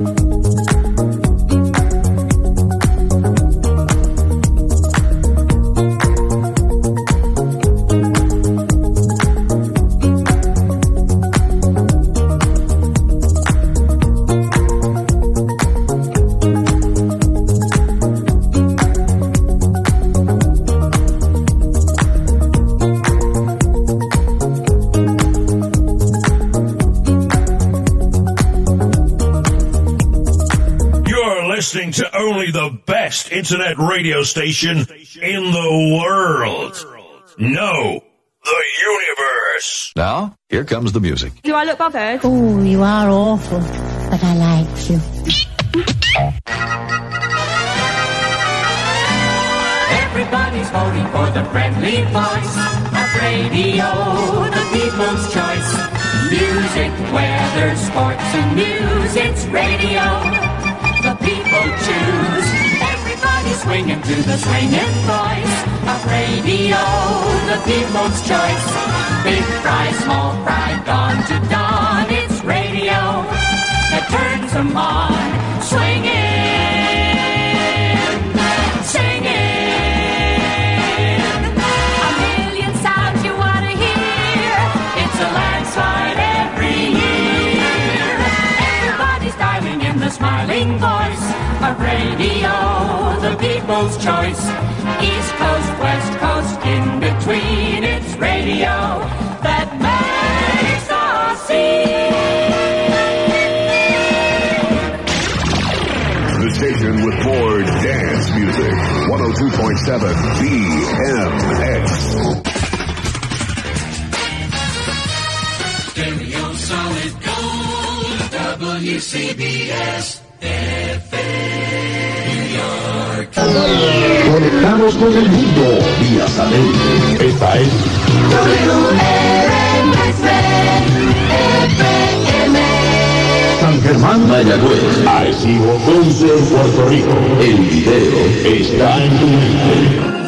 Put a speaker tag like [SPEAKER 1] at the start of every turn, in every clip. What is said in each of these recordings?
[SPEAKER 1] You're internet radio station in the world. No, the universe.
[SPEAKER 2] Now, here comes the music.
[SPEAKER 3] Do I look bothered?
[SPEAKER 4] Oh, you are awful, but I like you.
[SPEAKER 5] Everybody's voting for the friendly voice of radio, the people's choice. Music, weather, sports, and news, it's radio. The people choose. Swinging to the swinging voice of radio, the people's choice. Big fry, small fry, dawn to dawn, it's radio that turns them on. Swinging, people's choice. East Coast, West Coast, in between, it's radio that makes us see.
[SPEAKER 6] The station with more dance music. 102.7 BMX.
[SPEAKER 5] Stereo solid gold, WCBS
[SPEAKER 7] Conectados con el mundo vía satélite. Esta es San Germán Mayagüez. Arecibo Ponce, Puerto Rico. El video está en tu mente.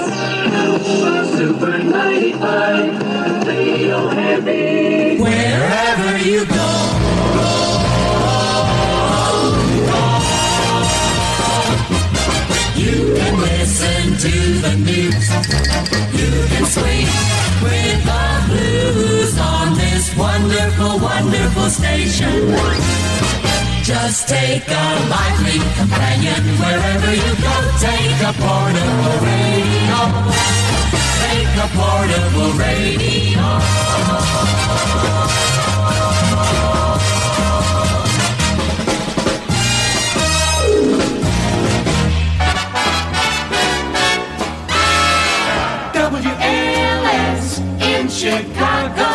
[SPEAKER 5] To the news. You can swing with the blues on this wonderful, wonderful station. Just take a lively companion wherever you go. Take a portable radio. Take a portable radio. Chicago.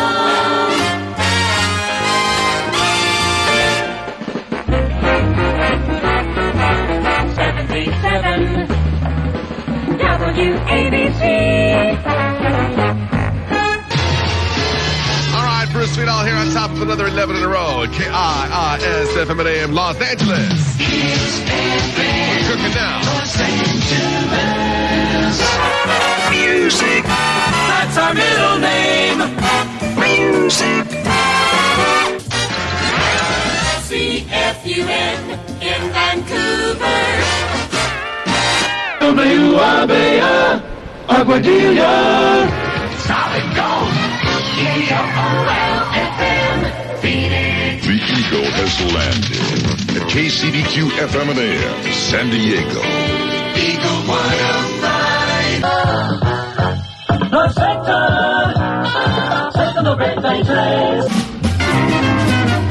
[SPEAKER 5] Seventy-seven WABC.
[SPEAKER 6] All right, Bruce Sweetall here on top of another 11 in a row. K-I-I-S FM at AM Los Angeles. We're cooking now.
[SPEAKER 5] Music. That's our middle name. Music. CFUN in Vancouver.
[SPEAKER 7] WABA, Aguadilla.
[SPEAKER 5] Solid gold. K-O-O-L-F-M. Phoenix.
[SPEAKER 6] The Eagle has landed at KCBQ-FM and AM, San Diego.
[SPEAKER 5] Eagle 105.
[SPEAKER 8] The sector, sector 93.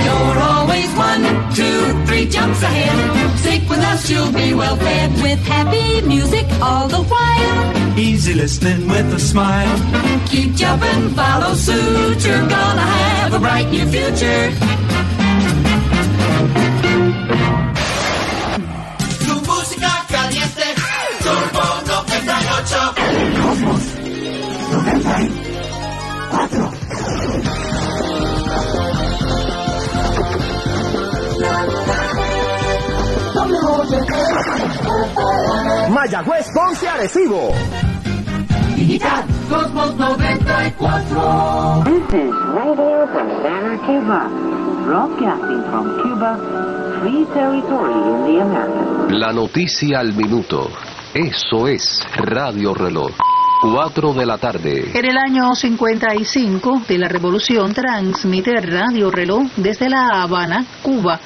[SPEAKER 5] You're always one, two, three jumps ahead. Stick with us, you'll be well fed with happy music all the while.
[SPEAKER 9] Easy listening with a smile.
[SPEAKER 5] Keep jumping, follow suit. You're gonna have a bright new future. Tu música caliente, Turbo 98.
[SPEAKER 10] Mayagüez, Ponce, Arecibo.
[SPEAKER 5] Cosmos 94.
[SPEAKER 11] This is Radio Havana, Cuba. Broadcasting from Cuba,
[SPEAKER 2] free territory in the Americas.
[SPEAKER 3] La noticia al minuto. Eso es Radio Reloj. 4 de la tarde.
[SPEAKER 11] En el año 55 de la Revolución transmite Radio Reloj desde La Habana, Cuba.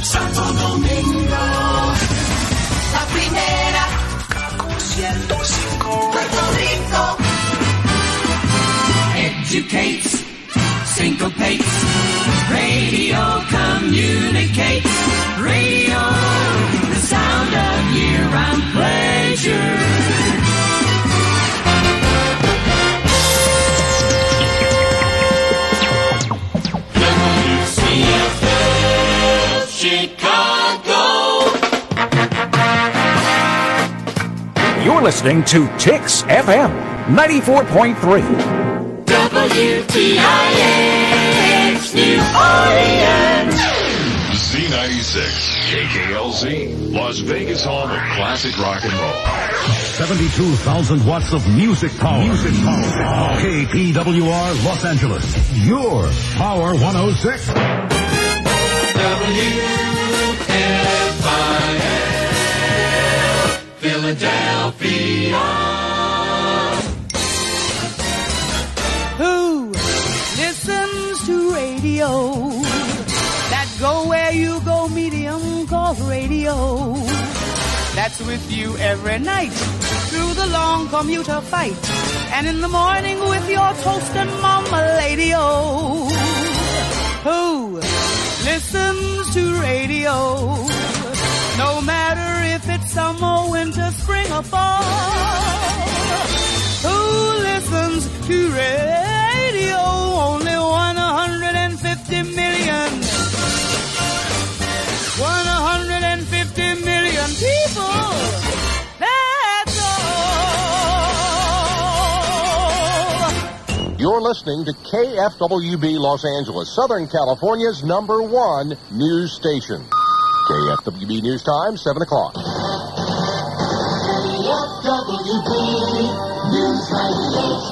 [SPEAKER 12] Santo Domingo. 105. Puerto Rico. Educates. Syncopates. Radio communicates. Radio. The sound of year-round pleasure.
[SPEAKER 13] Listening to Tix FM 94.3.
[SPEAKER 12] WTIX New Orleans.
[SPEAKER 1] Z96, KKLZ, Las Vegas home of classic rock and roll.
[SPEAKER 14] 72,000 watts of music power. Music power. KPWR Los Angeles. Your Power 106.
[SPEAKER 12] WFIL Philadelphia.
[SPEAKER 15] Who listens to radio? That go where you go medium called radio. That's with you every night through the long commuter fight. And in the morning with your toast and mama lady oh. Who listens to radio? No matter if it's summer, winter, spring, or fall. Who listens to radio? Only 150 million. 150 million people. That's all.
[SPEAKER 16] You're listening to KFWB Los Angeles, Southern California's number one news station. KFWB News Time, 7 o'clock.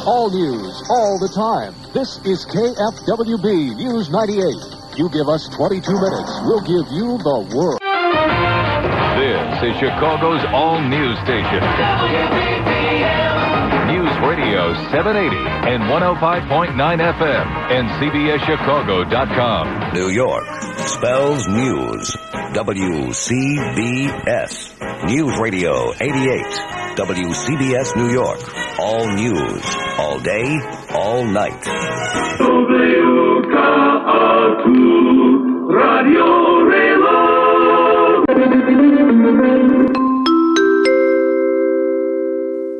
[SPEAKER 16] All news, all the time. This is KFWB News 98. You give us 22 minutes, we'll give you the world.
[SPEAKER 17] This is Chicago's all news station. News Radio 780 and 105.9 FM and CBSChicago.com.
[SPEAKER 18] New York spells news. WCBS. News Radio 88. WCBS New York. All news. All day. All night.
[SPEAKER 12] Radio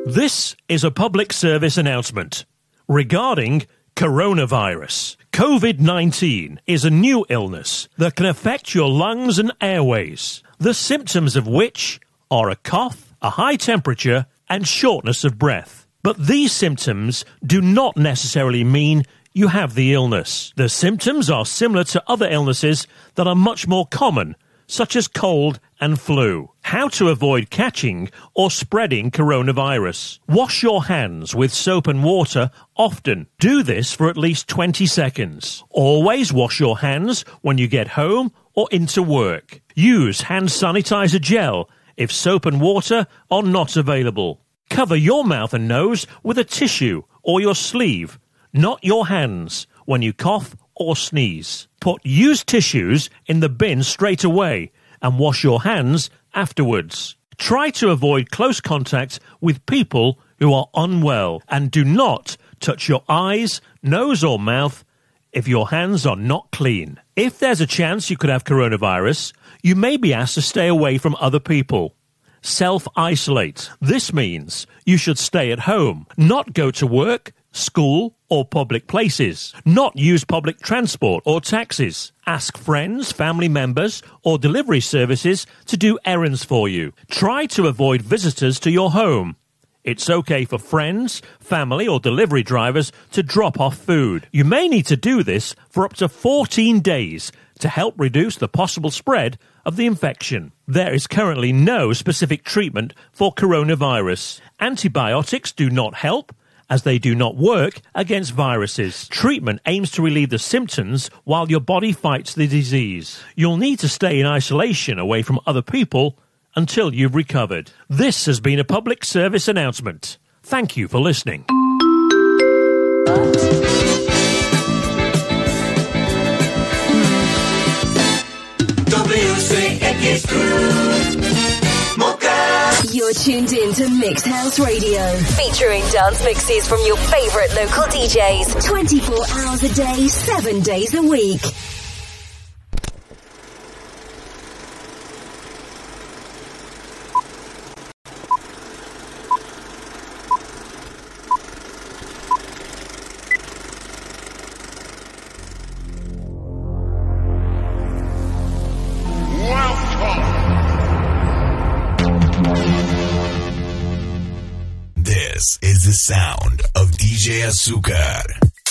[SPEAKER 19] This is a public service announcement regarding coronavirus. COVID 19 is a new illness that can affect your lungs and airways, the symptoms of which are a cough, a high temperature, and shortness of breath. But these symptoms do not necessarily mean you have the illness. The symptoms are similar to other illnesses that are much more common, such as cold and flu. How to avoid catching or spreading coronavirus. Wash your hands with soap and water often. Do this for at least 20 seconds. Always wash your hands when you get home or into work. Use hand sanitizer gel if soap and water are not available. Cover your mouth and nose with a tissue or your sleeve, not your hands, when you cough or sneeze. Put used tissues in the bin straight away and wash your hands afterwards. Try to avoid close contact with people who are unwell and do not touch your eyes, nose, or mouth if your hands are not clean. If there's a chance you could have coronavirus, you may be asked to stay away from other people. Self isolate. This means you should stay at home, not go to work, school, or public places, not use public transport or taxis. Ask friends, family members, or delivery services to do errands for you. Try to avoid visitors to your home. It's okay for friends, family, or delivery drivers to drop off food. You may need to do this for up to 14 days to help reduce the possible spread of the infection. There is currently no specific treatment for coronavirus. Antibiotics do not help, as they do not work against viruses. Treatment aims to relieve the symptoms while your body fights the disease. You'll need to stay in isolation away from other people until you've recovered. This has been a public service announcement. Thank you for listening.
[SPEAKER 20] WCX you're tuned in to Mix House Radio, featuring dance mixes from your favorite local DJs 24 hours a day, 7 days a week.
[SPEAKER 21] the sound of DJ Azúcar.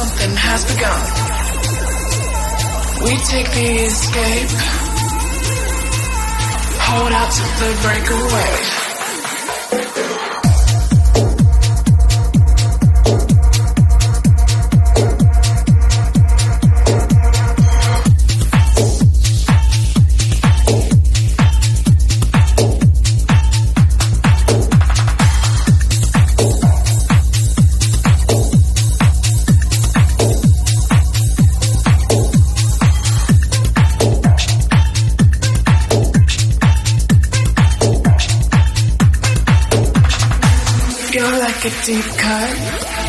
[SPEAKER 22] something
[SPEAKER 23] has begun. We take the escape, hold out to the breakaway. deep cut.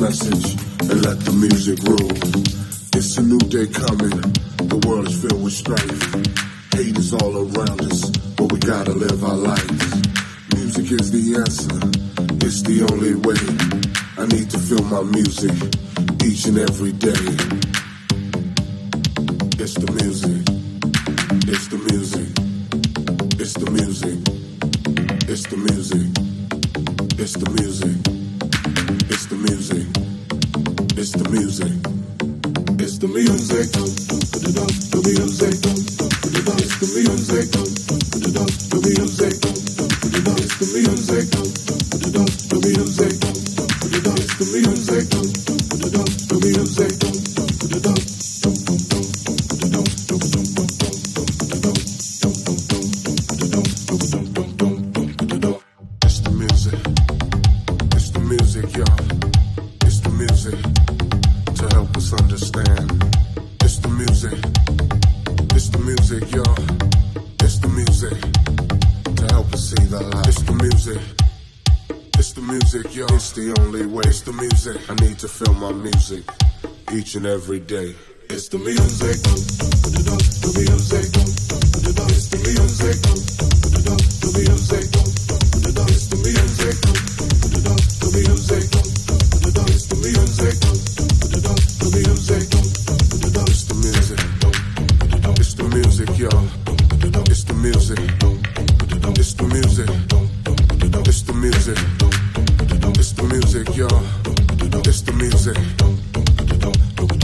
[SPEAKER 23] message and let the music rule. It's a new day coming. The world is filled with strife. Hate is all around us, but we gotta live our life.
[SPEAKER 24] Music is the answer. It's the only way. I need to feel my music each and every day. each and every day. It's the music, the music.
[SPEAKER 20] Rock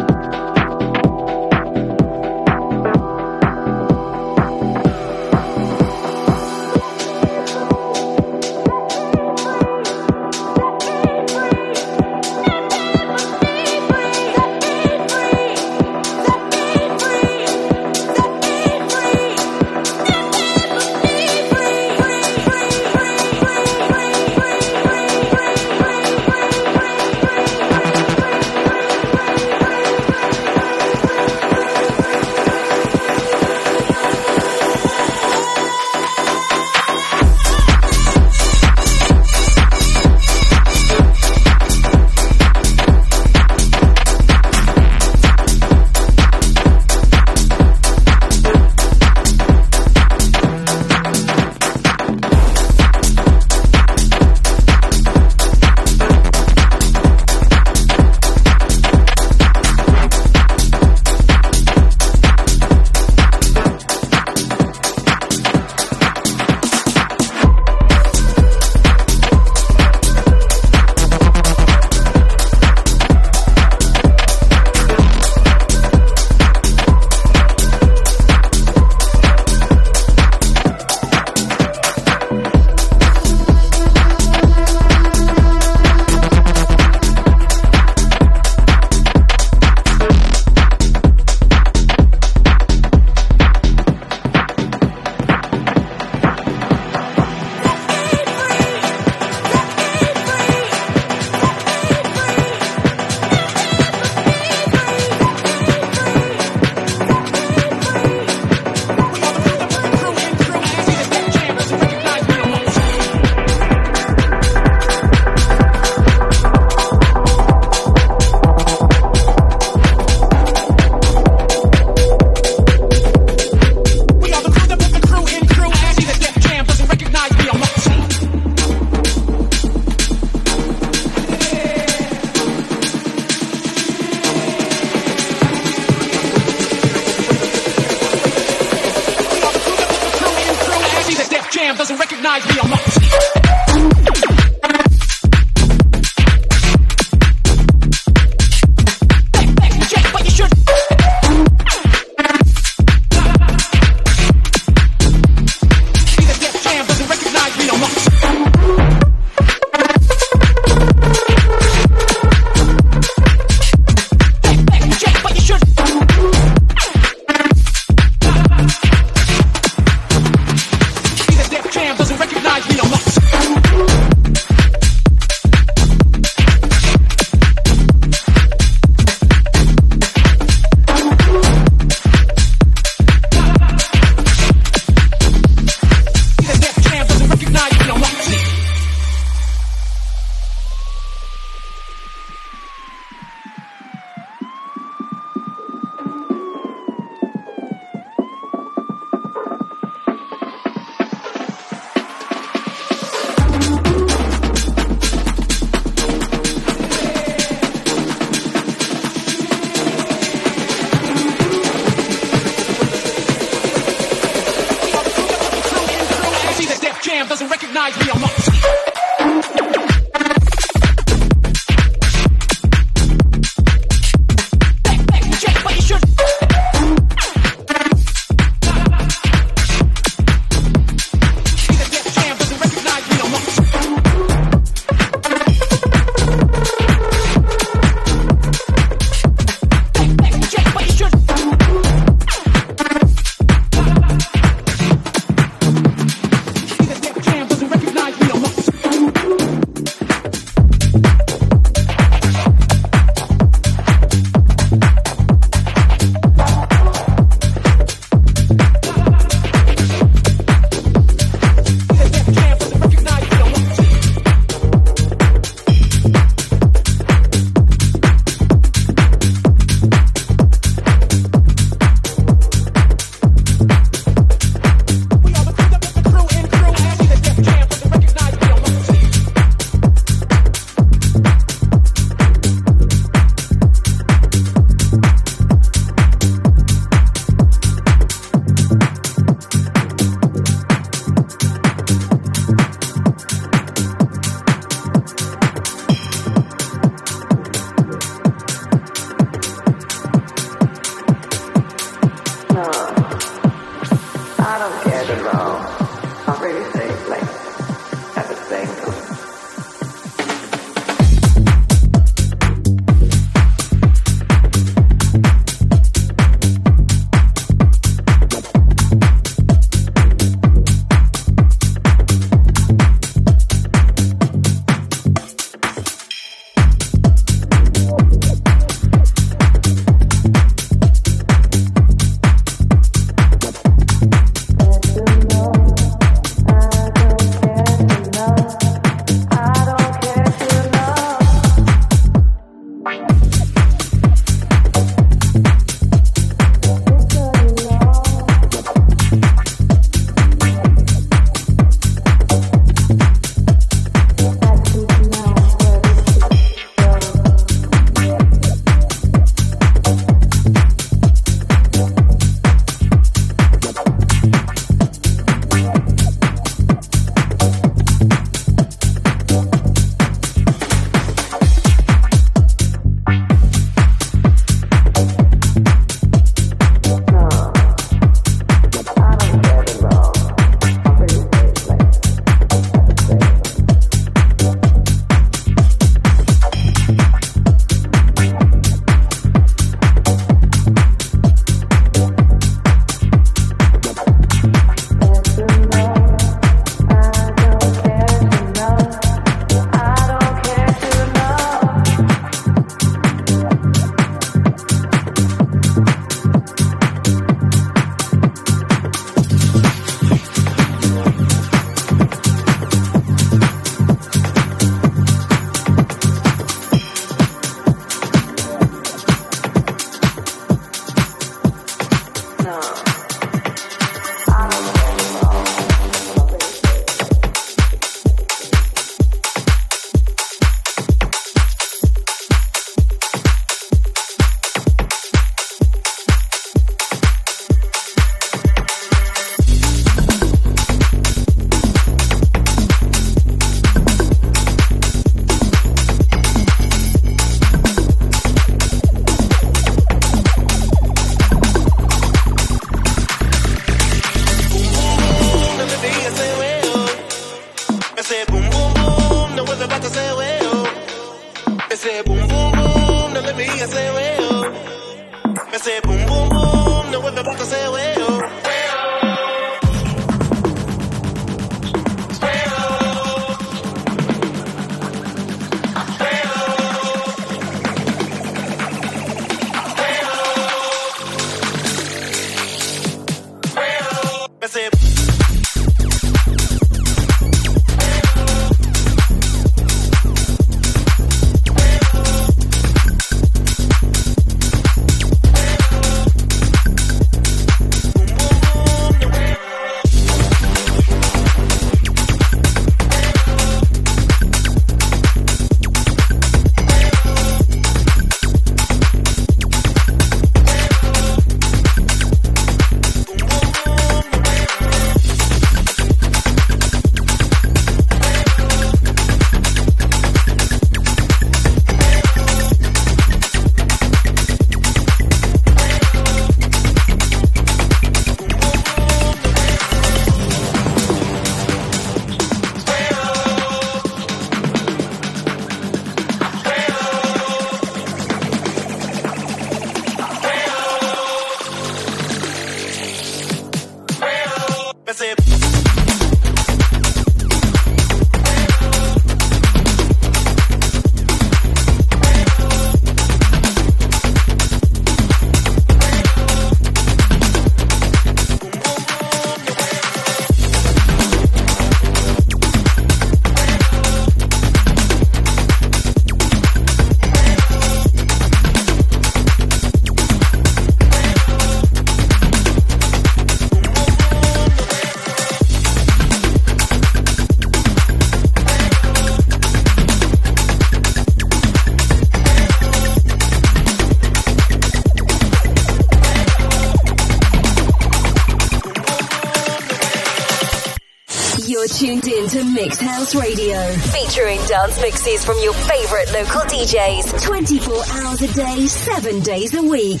[SPEAKER 20] Mixed House Radio, featuring dance mixes from your favorite local DJs, 24 hours a day, 7 days a week.